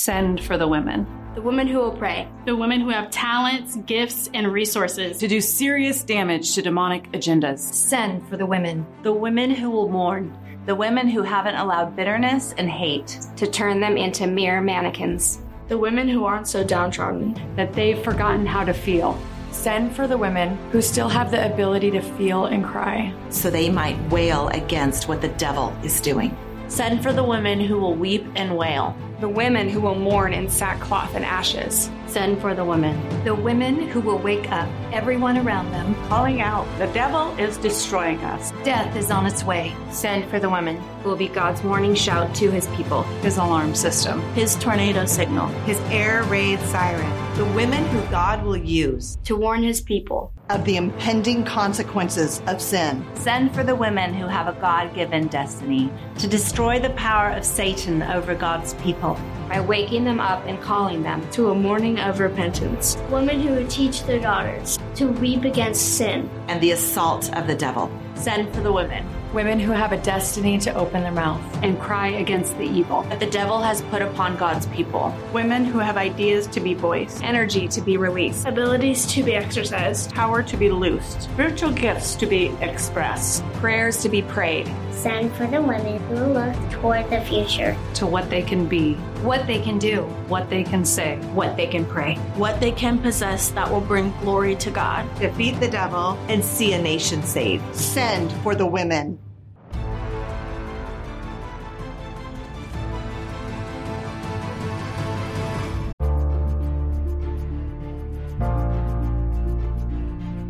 Send for the women. The women who will pray. The women who have talents, gifts, and resources to do serious damage to demonic agendas. Send for the women. The women who will mourn. The women who haven't allowed bitterness and hate to turn them into mere mannequins. The women who aren't so downtrodden that they've forgotten how to feel. Send for the women who still have the ability to feel and cry. So they might wail against what the devil is doing. Send for the women who will weep and wail. The women who will mourn in sackcloth and ashes. Send for the women. The women who will wake up everyone around them, calling out, The devil is destroying us. Death is on its way. Send for the women who will be God's warning shout to his people. His alarm system. His tornado signal. His air raid siren. The women who God will use to warn his people of the impending consequences of sin. Send for the women who have a God given destiny to destroy the power of Satan over God's people by waking them up and calling them to a mourning of repentance. Women who would teach their daughters to weep against sin and the assault of the devil. Send for the women. Women who have a destiny to open their mouth and cry against the evil that the devil has put upon God's people. Women who have ideas to be voiced, energy to be released, abilities to be exercised, power to be loosed, spiritual gifts to be expressed, prayers to be prayed. Send for the women who look toward the future, to what they can be, what they can do, what they can say, what they can pray, what they can possess that will bring glory to God, defeat the devil, and see a nation saved. Send for the women.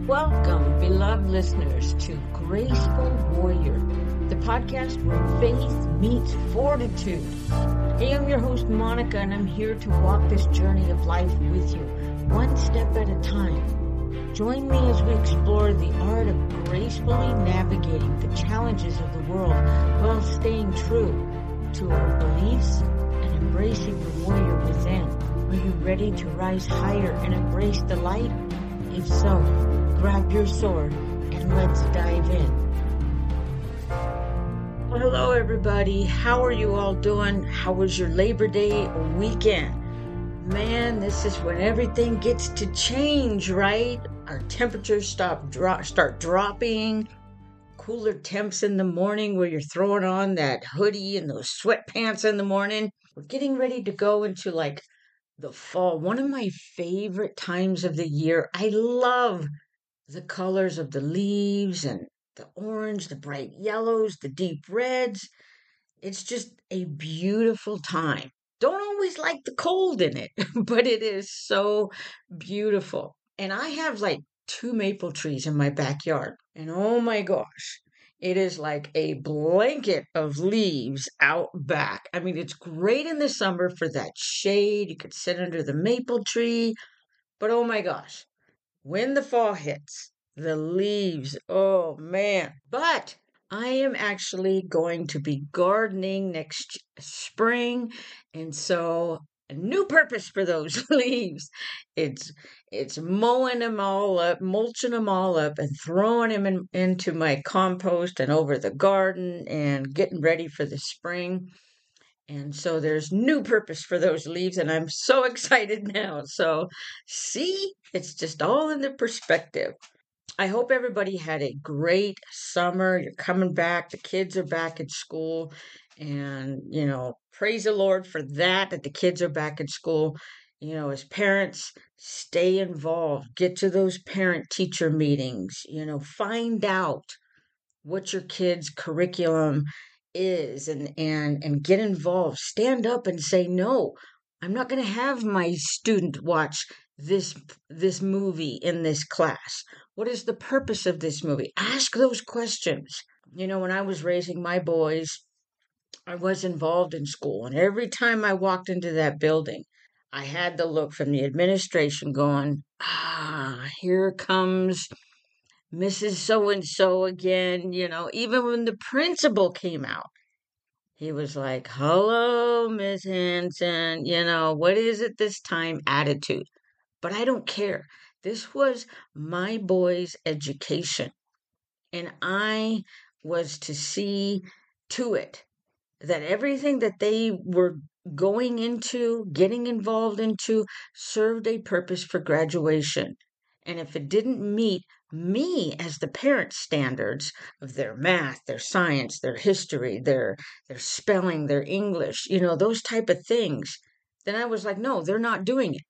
Welcome, beloved listeners, to Graceful Warrior, the podcast where faith meets fortitude. Hey, I'm your host, Monica, and I'm here to walk this journey of life with you, one step at a time. Join me as we explore the art of gracefully navigating the challenges of the world while staying true to our beliefs and embracing the warrior within. Are you ready to rise higher and embrace the light? If so, grab your sword and let's dive in. Hello, everybody. How are you all doing? How was your Labor Day weekend? Man, this is when everything gets to change, right? Our temperatures stop dro- start dropping. Cooler temps in the morning where you're throwing on that hoodie and those sweatpants in the morning. We're getting ready to go into like the fall, one of my favorite times of the year. I love the colors of the leaves and the orange, the bright yellows, the deep reds. It's just a beautiful time. Don't always like the cold in it, but it is so beautiful. And I have like two maple trees in my backyard. And oh my gosh, it is like a blanket of leaves out back. I mean, it's great in the summer for that shade. You could sit under the maple tree. But oh my gosh, when the fall hits, the leaves, oh man. But I am actually going to be gardening next spring. And so a new purpose for those leaves. It's it's mowing them all up, mulching them all up, and throwing them in, into my compost and over the garden, and getting ready for the spring. And so there's new purpose for those leaves, and I'm so excited now. So see, it's just all in the perspective. I hope everybody had a great summer. You're coming back, the kids are back at school, and you know, praise the Lord for that, that the kids are back at school. You know, as parents, stay involved, get to those parent teacher meetings, you know, find out what your kids' curriculum is and and and get involved. Stand up and say no. I'm not going to have my student watch this this movie in this class what is the purpose of this movie? Ask those questions. You know when i was raising my boys i was involved in school and every time i walked into that building i had the look from the administration going ah here comes mrs so and so again you know even when the principal came out. He was like hello miss hanson you know what is it this time? Attitude. But I don't care. This was my boy's education. And I was to see to it that everything that they were going into, getting involved into, served a purpose for graduation. And if it didn't meet me as the parent standards of their math, their science, their history, their their spelling, their English, you know, those type of things, then I was like, no, they're not doing it.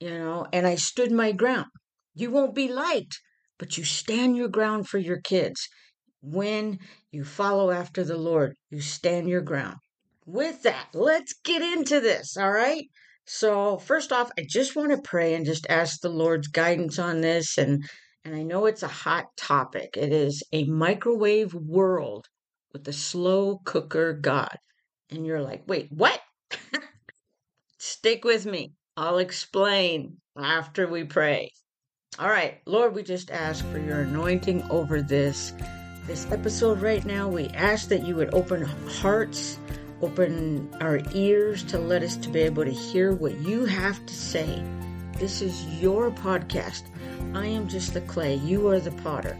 You know, and I stood my ground. You won't be liked, but you stand your ground for your kids. When you follow after the Lord, you stand your ground. With that, let's get into this, all right? So, first off, I just want to pray and just ask the Lord's guidance on this and and I know it's a hot topic. It is a microwave world with a slow cooker God. And you're like, "Wait, what?" Stick with me. I'll explain after we pray. All right, Lord, we just ask for your anointing over this this episode right now. We ask that you would open hearts, open our ears to let us to be able to hear what you have to say. This is your podcast. I am just the clay. You are the potter.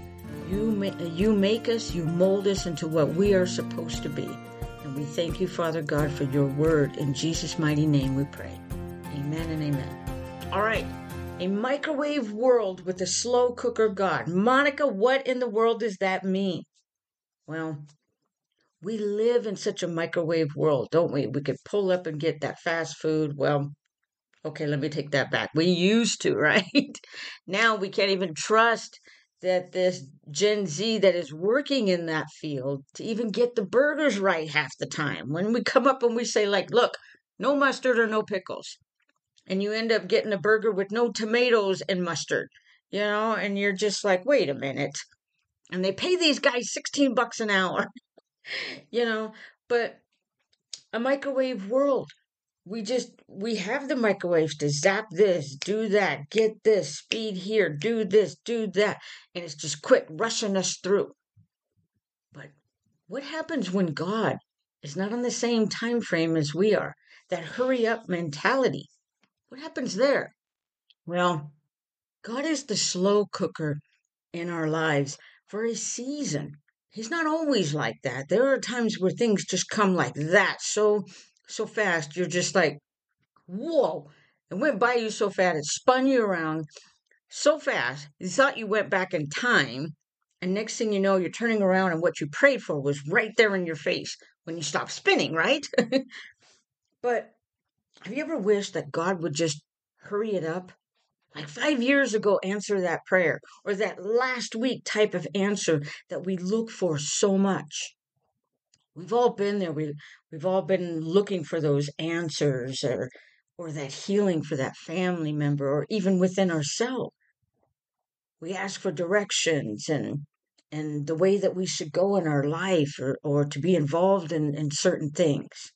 You ma- you make us, you mold us into what we are supposed to be. And we thank you, Father God, for your word. In Jesus' mighty name we pray. Amen and amen. All right. A microwave world with a slow cooker God. Monica, what in the world does that mean? Well, we live in such a microwave world, don't we? We could pull up and get that fast food. Well, okay, let me take that back. We used to, right? now we can't even trust that this Gen Z that is working in that field to even get the burgers right half the time. When we come up and we say, like, look, no mustard or no pickles and you end up getting a burger with no tomatoes and mustard, you know, and you're just like, wait a minute. And they pay these guys 16 bucks an hour, you know, but a microwave world. We just, we have the microwaves to zap this, do that, get this, speed here, do this, do that. And it's just quick rushing us through. But what happens when God is not on the same time frame as we are? That hurry up mentality what happens there? Well, God is the slow cooker in our lives for a season. He's not always like that. There are times where things just come like that, so so fast. You're just like, whoa! It went by you so fast. It spun you around so fast. You thought you went back in time, and next thing you know, you're turning around, and what you prayed for was right there in your face when you stopped spinning, right? but have you ever wished that God would just hurry it up? Like five years ago, answer that prayer, or that last week type of answer that we look for so much. We've all been there. We, we've all been looking for those answers or, or that healing for that family member, or even within ourselves. We ask for directions and and the way that we should go in our life or, or to be involved in, in certain things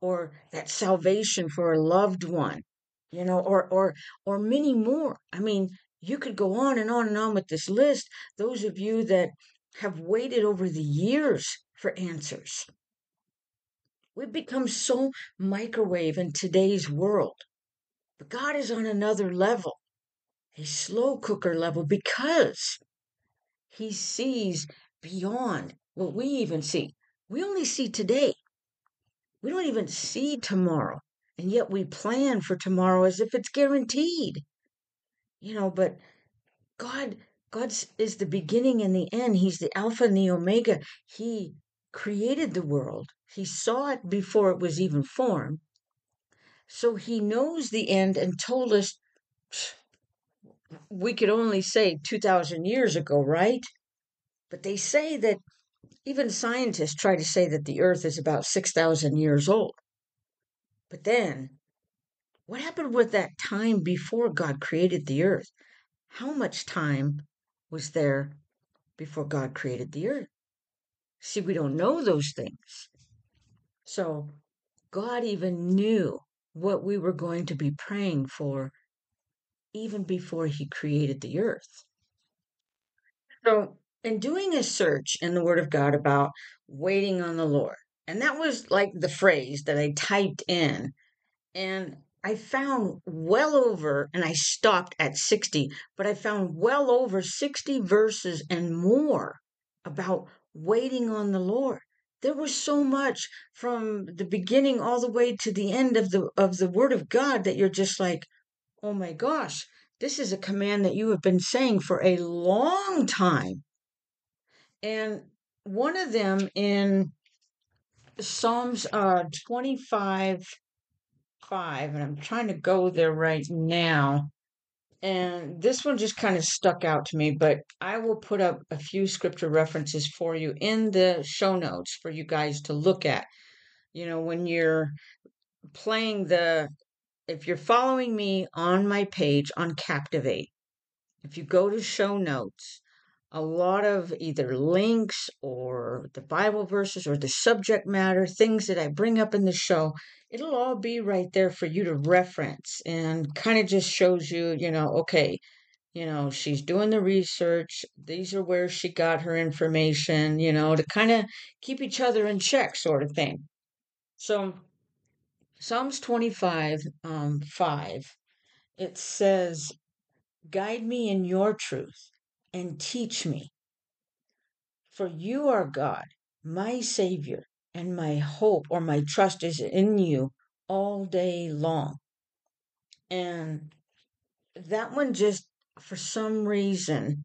or that salvation for a loved one, you know, or or or many more. I mean, you could go on and on and on with this list. Those of you that have waited over the years for answers. We've become so microwave in today's world. But God is on another level, a slow cooker level, because He sees beyond what we even see. We only see today. We don't even see tomorrow. And yet we plan for tomorrow as if it's guaranteed. You know, but God God is the beginning and the end. He's the Alpha and the Omega. He created the world. He saw it before it was even formed. So he knows the end and told us we could only say 2,000 years ago, right? But they say that even scientists try to say that the Earth is about 6,000 years old. But then, what happened with that time before God created the Earth? How much time was there before God created the Earth? See, we don't know those things. So, God even knew what we were going to be praying for even before He created the Earth. So, in doing a search in the Word of God about waiting on the Lord, and that was like the phrase that I typed in, and I found well over, and I stopped at 60, but I found well over 60 verses and more about waiting on the Lord. there was so much from the beginning all the way to the end of the of the word of God that you're just like, "Oh my gosh, this is a command that you have been saying for a long time." And one of them in Psalms uh 25 5 and I'm trying to go there right now. And this one just kind of stuck out to me, but I will put up a few scripture references for you in the show notes for you guys to look at. You know, when you're playing the, if you're following me on my page on Captivate, if you go to show notes, a lot of either links or the Bible verses or the subject matter, things that I bring up in the show, it'll all be right there for you to reference and kind of just shows you, you know, okay, you know, she's doing the research. These are where she got her information, you know, to kind of keep each other in check, sort of thing. So, Psalms 25, um, 5, it says, Guide me in your truth and teach me. For you are God, my Savior, and my hope or my trust is in you all day long. And that one just, for some reason,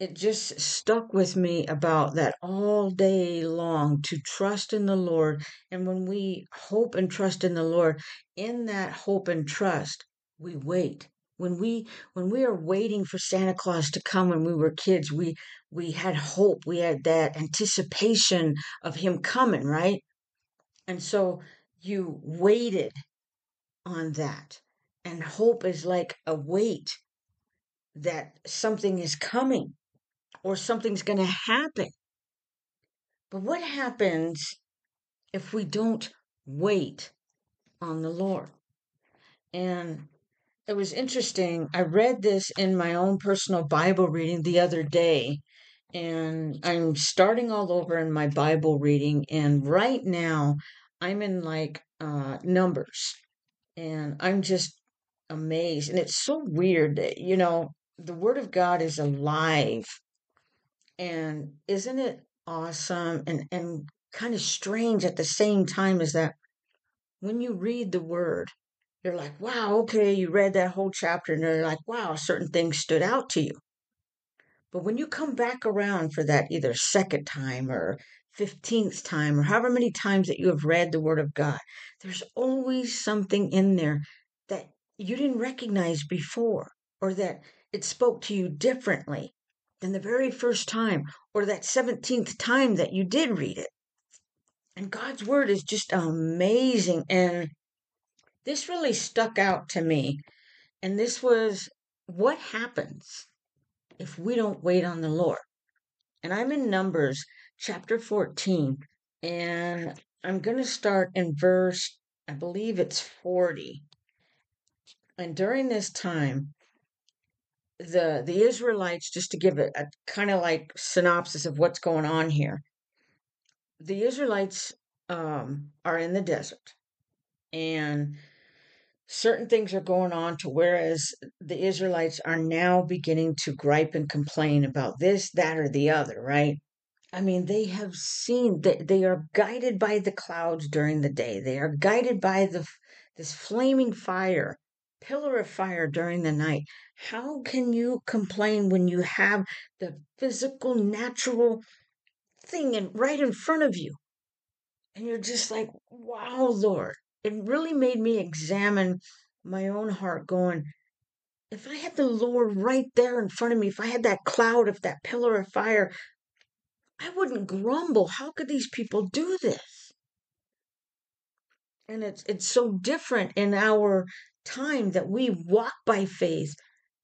it just stuck with me about that all day long to trust in the Lord. And when we hope and trust in the Lord, in that hope and trust, we wait when we when we are waiting for Santa Claus to come when we were kids, we we had hope, we had that anticipation of him coming, right? And so you waited on that. And hope is like a wait that something is coming or something's going to happen. But what happens if we don't wait on the Lord? And it was interesting. I read this in my own personal Bible reading the other day, and I'm starting all over in my Bible reading. And right now, I'm in like uh, Numbers, and I'm just amazed. And it's so weird that, you know, the Word of God is alive. And isn't it awesome and, and kind of strange at the same time as that when you read the Word, you're like, wow, okay, you read that whole chapter, and you're like, wow, certain things stood out to you. But when you come back around for that either second time or 15th time or however many times that you have read the Word of God, there's always something in there that you didn't recognize before or that it spoke to you differently than the very first time or that 17th time that you did read it. And God's Word is just amazing. And this really stuck out to me. And this was what happens if we don't wait on the Lord. And I'm in Numbers chapter 14, and I'm going to start in verse, I believe it's 40. And during this time, the the Israelites, just to give a, a kind of like synopsis of what's going on here, the Israelites um, are in the desert, and certain things are going on to whereas the Israelites are now beginning to gripe and complain about this, that, or the other, right? I mean, they have seen that they are guided by the clouds during the day. They are guided by the this flaming fire, pillar of fire during the night. How can you complain when you have the physical, natural thing and right in front of you? And you're just like, wow, Lord it really made me examine my own heart, going, if I had the Lord right there in front of me, if I had that cloud, if that pillar of fire, I wouldn't grumble. How could these people do this? And it's it's so different in our time that we walk by faith,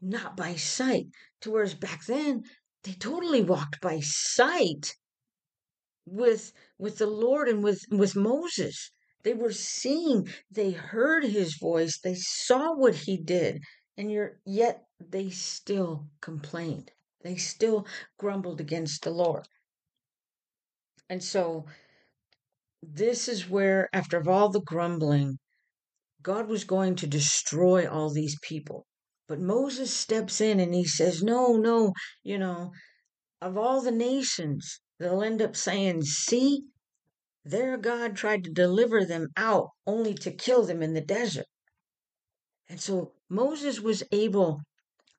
not by sight. To whereas back then they totally walked by sight with with the Lord and with with Moses. They were seeing, they heard his voice, they saw what he did, and yet they still complained. They still grumbled against the Lord. And so this is where, after all the grumbling, God was going to destroy all these people. But Moses steps in and he says, No, no, you know, of all the nations, they'll end up saying, See, their God tried to deliver them out only to kill them in the desert. And so Moses was able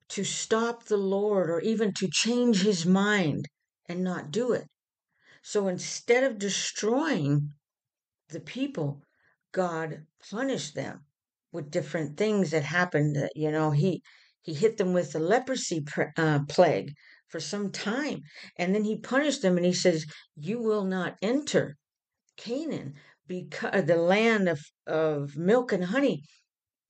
to stop the Lord or even to change his mind and not do it. So instead of destroying the people, God punished them with different things that happened. You know, he he hit them with the leprosy uh, plague for some time, and then he punished them, and he says, "You will not enter Canaan, because uh, the land of of milk and honey,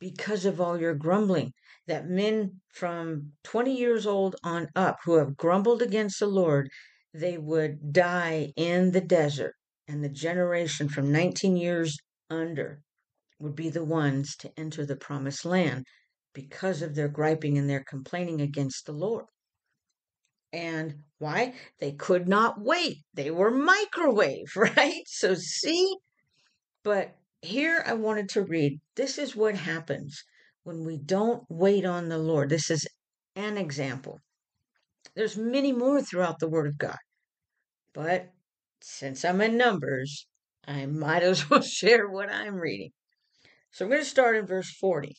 because of all your grumbling." That men from 20 years old on up who have grumbled against the Lord they would die in the desert, and the generation from 19 years under would be the ones to enter the promised land because of their griping and their complaining against the Lord. And why? They could not wait. They were microwave, right? So, see? But here I wanted to read this is what happens when we don't wait on the Lord. This is an example. There's many more throughout the Word of God. But since I'm in Numbers, I might as well share what I'm reading. So I'm going to start in verse 40.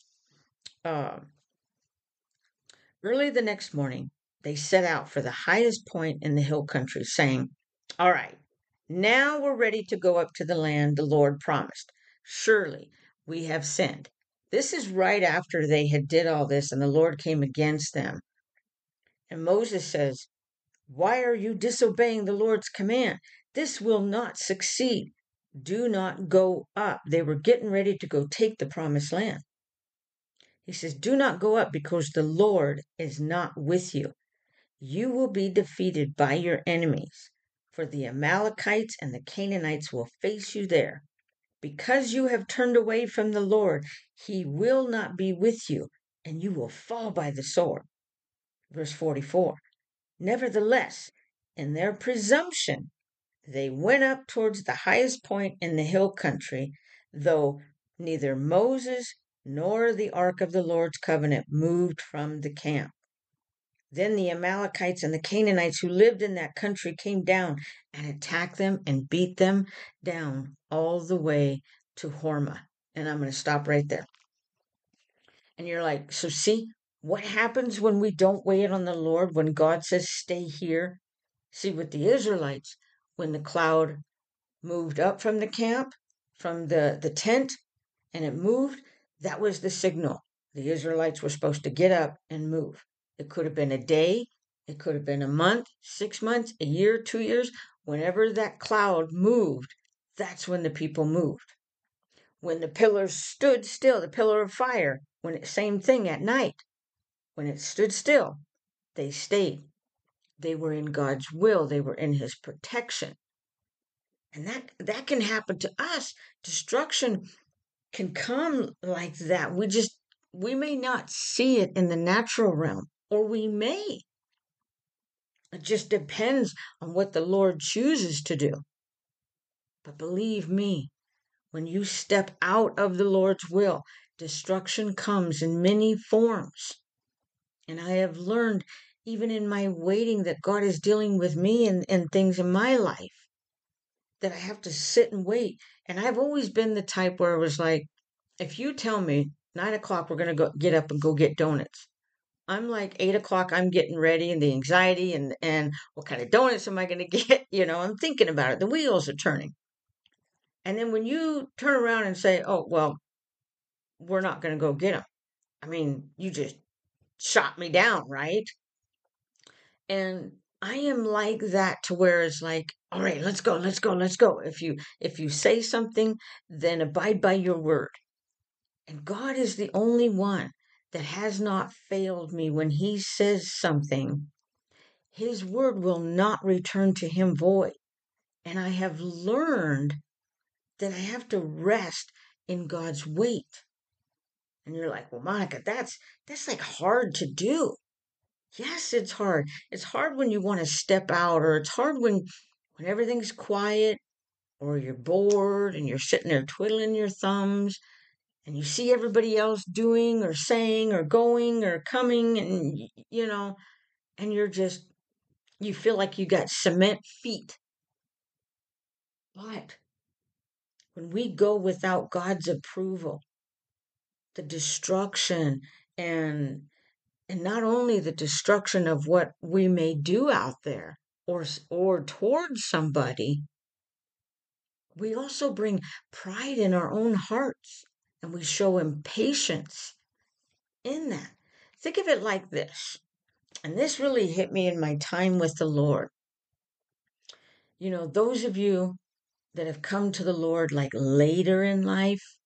Um, early the next morning, they set out for the highest point in the hill country, saying, All right, now we're ready to go up to the land the Lord promised. Surely we have sinned. This is right after they had did all this and the Lord came against them. And Moses says, why are you disobeying the Lord's command? This will not succeed. Do not go up. They were getting ready to go take the promised land. He says, Do not go up because the Lord is not with you. You will be defeated by your enemies, for the Amalekites and the Canaanites will face you there. Because you have turned away from the Lord, he will not be with you, and you will fall by the sword. Verse 44 Nevertheless, in their presumption, they went up towards the highest point in the hill country, though neither Moses nor the ark of the Lord's covenant moved from the camp. Then the Amalekites and the Canaanites who lived in that country came down and attacked them and beat them down all the way to Hormah. And I'm going to stop right there. And you're like, so see, what happens when we don't wait on the Lord, when God says, stay here? See, with the Israelites, when the cloud moved up from the camp, from the, the tent, and it moved, that was the signal. The Israelites were supposed to get up and move. It could have been a day, it could have been a month, six months, a year, two years. Whenever that cloud moved, that's when the people moved. When the pillars stood still, the pillar of fire, when it, same thing at night. When it stood still, they stayed. They were in God's will, they were in his protection. And that that can happen to us. Destruction can come like that. We just we may not see it in the natural realm, or we may. It just depends on what the Lord chooses to do. But believe me, when you step out of the Lord's will, destruction comes in many forms. And I have learned, even in my waiting, that God is dealing with me and, and things in my life that I have to sit and wait. And I've always been the type where it was like, if you tell me nine o'clock we're gonna go get up and go get donuts, I'm like eight o'clock, I'm getting ready and the anxiety and and what kind of donuts am I gonna get? You know, I'm thinking about it. The wheels are turning. And then when you turn around and say, "Oh well, we're not gonna go get them," I mean, you just shot me down, right? And I am like that to where it's like, all right, let's go, let's go, let's go. If you if you say something, then abide by your word. And God is the only one that has not failed me when he says something. His word will not return to him void. And I have learned that I have to rest in God's wait. And you're like, well, Monica, that's that's like hard to do. Yes, it's hard. It's hard when you want to step out, or it's hard when when everything's quiet, or you're bored and you're sitting there twiddling your thumbs, and you see everybody else doing or saying or going or coming, and you know, and you're just You feel like you got cement feet. But when we go without God's approval, the destruction and and not only the destruction of what we may do out there or or towards somebody we also bring pride in our own hearts and we show impatience in that think of it like this and this really hit me in my time with the lord you know those of you that have come to the lord like later in life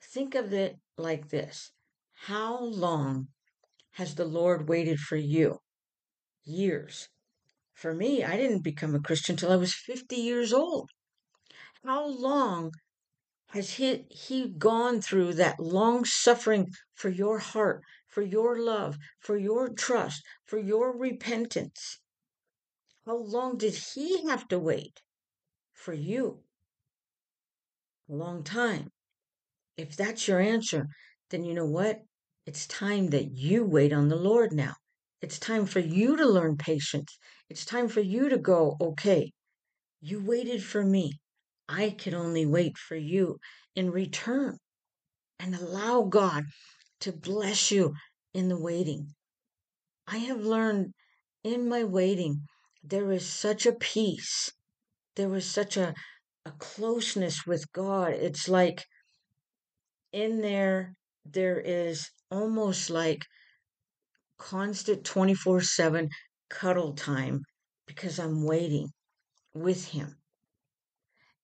think of it like this how long has the Lord waited for you? Years. For me, I didn't become a Christian till I was 50 years old. How long has he, he gone through that long suffering for your heart, for your love, for your trust, for your repentance? How long did he have to wait for you? A long time. If that's your answer, then you know what? It's time that you wait on the Lord now. It's time for you to learn patience. It's time for you to go, okay, you waited for me. I can only wait for you in return and allow God to bless you in the waiting. I have learned in my waiting, there is such a peace. There is such a, a closeness with God. It's like in there, there is almost like constant 24 7 cuddle time because I'm waiting with Him.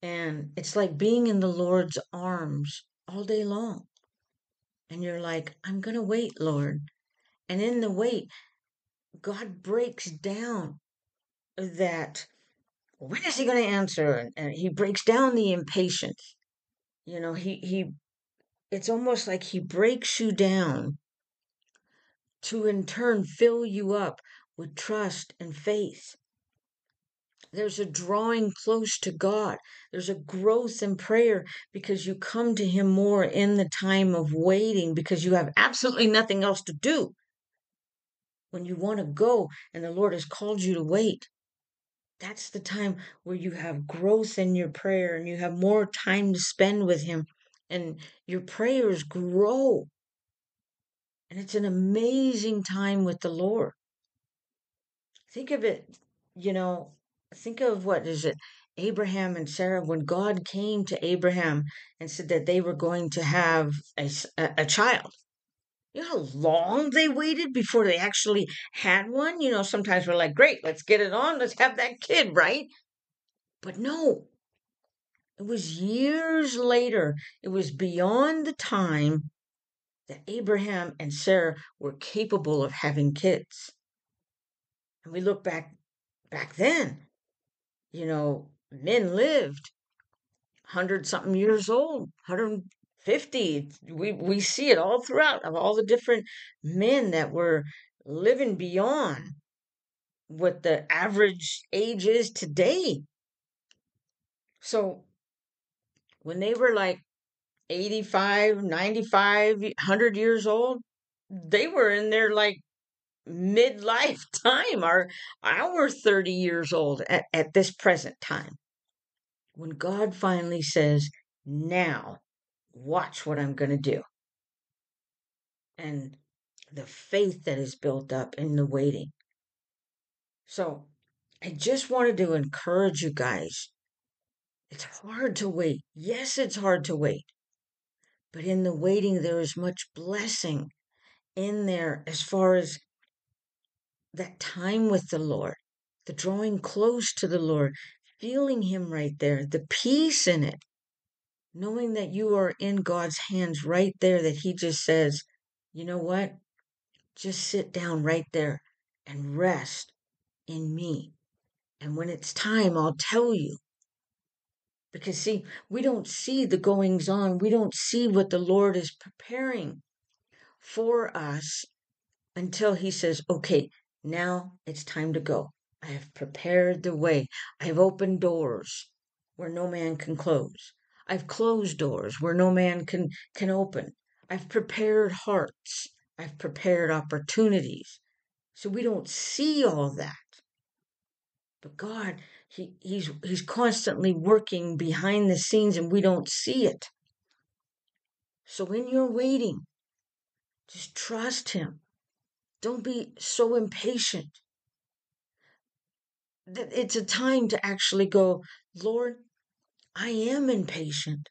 And it's like being in the Lord's arms all day long. And you're like, I'm going to wait, Lord. And in the wait, God breaks down that when is he going to answer? And he breaks down the impatience. You know, he, he it's almost like he breaks you down to in turn fill you up with trust and faith. There's a drawing close to God. There's a growth in prayer because you come to Him more in the time of waiting because you have absolutely nothing else to do. When you want to go and the Lord has called you to wait, that's the time where you have growth in your prayer and you have more time to spend with Him and your prayers grow. And it's an amazing time with the Lord. Think of it, you know, think of what is it? Abraham and Sarah, when God came to Abraham and said that they were going to have a, a, child. You know how long they waited before they actually had one? You know, sometimes we're like, great, let's get it on, let's have that kid, right? But no, it was years later, it was beyond the time that Abraham and Sarah were capable of having kids. And we look back back then, you know, men lived 100 something years old, 150. We we see it all throughout of all the different men that were living beyond what the average age is today. So when they were like 85, 95, 100 years old, they were in their like midlife time, our, our 30 years old at, at this present time. When God finally says, now watch what I'm going to do. And the faith that is built up in the waiting. So I just wanted to encourage you guys it's hard to wait. Yes, it's hard to wait. But in the waiting, there is much blessing in there as far as that time with the Lord, the drawing close to the Lord, feeling Him right there, the peace in it, knowing that you are in God's hands right there, that He just says, you know what? Just sit down right there and rest in me. And when it's time, I'll tell you. Because, see, we don't see the goings on. We don't see what the Lord is preparing for us until He says, okay, now it's time to go. I have prepared the way. I have opened doors where no man can close. I've closed doors where no man can, can open. I've prepared hearts. I've prepared opportunities. So we don't see all that. But God, he, he's, he's constantly working behind the scenes and we don't see it. So when you're waiting, just trust Him. Don't be so impatient. It's a time to actually go, Lord, I am impatient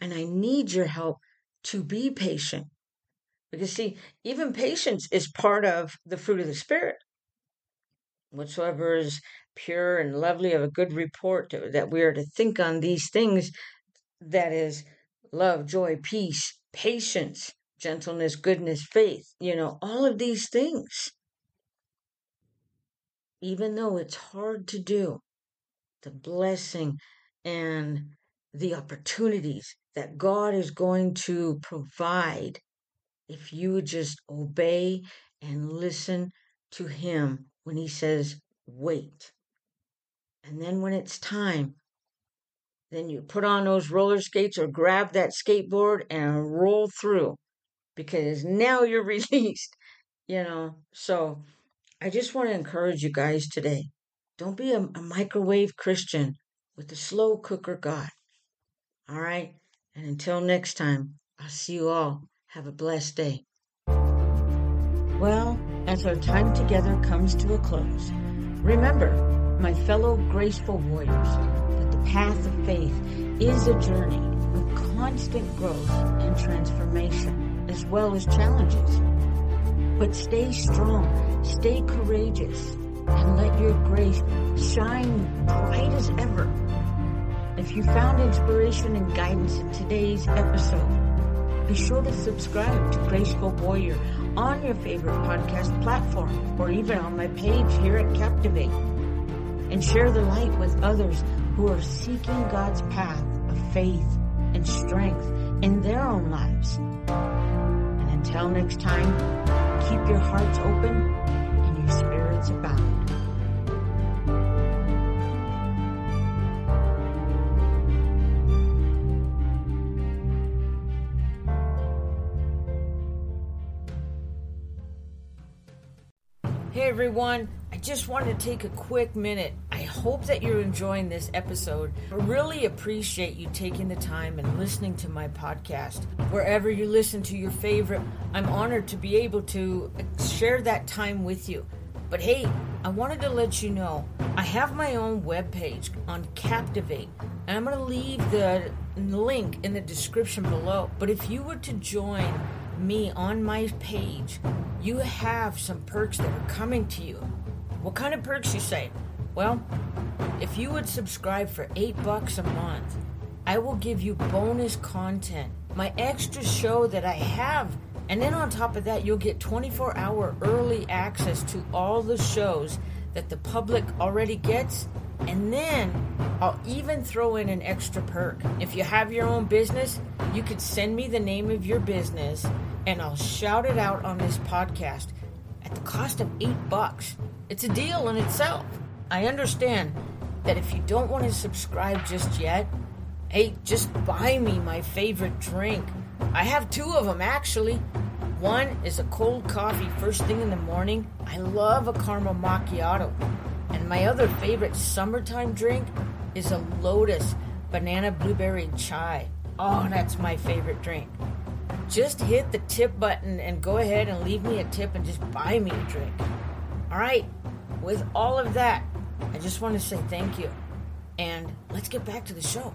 and I need your help to be patient. Because, see, even patience is part of the fruit of the Spirit. Whatsoever is pure and lovely of a good report, that we are to think on these things that is love, joy, peace, patience, gentleness, goodness, faith, you know, all of these things. Even though it's hard to do, the blessing and the opportunities that God is going to provide if you just obey and listen to Him when He says, wait. And then when it's time, then you put on those roller skates or grab that skateboard and roll through because now you're released, you know. So I just want to encourage you guys today don't be a, a microwave Christian with a slow cooker God. All right? And until next time, I'll see you all. Have a blessed day. Well, as our time together comes to a close, remember, my fellow graceful warriors, that the path of faith is a journey of constant growth and transformation, as well as challenges. But stay strong, stay courageous, and let your grace shine bright as ever if you found inspiration and guidance in today's episode, be sure to subscribe to Graceful Warrior on your favorite podcast platform or even on my page here at Captivate. And share the light with others who are seeking God's path of faith and strength in their own lives. Until next time, keep your hearts open and your spirits abound. Hey everyone, I just wanted to take a quick minute. Hope that you're enjoying this episode. I really appreciate you taking the time and listening to my podcast. Wherever you listen to your favorite, I'm honored to be able to share that time with you. But hey, I wanted to let you know I have my own webpage on Captivate, and I'm going to leave the link in the description below. But if you were to join, me on my page, you have some perks that are coming to you. What kind of perks you say? Well, if you would subscribe for 8 bucks a month, I will give you bonus content, my extra show that I have. And then on top of that, you'll get 24 hour early access to all the shows that the public already gets. And then I'll even throw in an extra perk. If you have your own business, you could send me the name of your business and I'll shout it out on this podcast at the cost of eight bucks. It's a deal in itself. I understand that if you don't want to subscribe just yet, hey, just buy me my favorite drink. I have two of them actually. One is a cold coffee first thing in the morning. I love a caramel macchiato. And my other favorite summertime drink is a Lotus banana blueberry chai. Oh, that's my favorite drink just hit the tip button and go ahead and leave me a tip and just buy me a drink. All right, with all of that, I just want to say thank you. And let's get back to the show.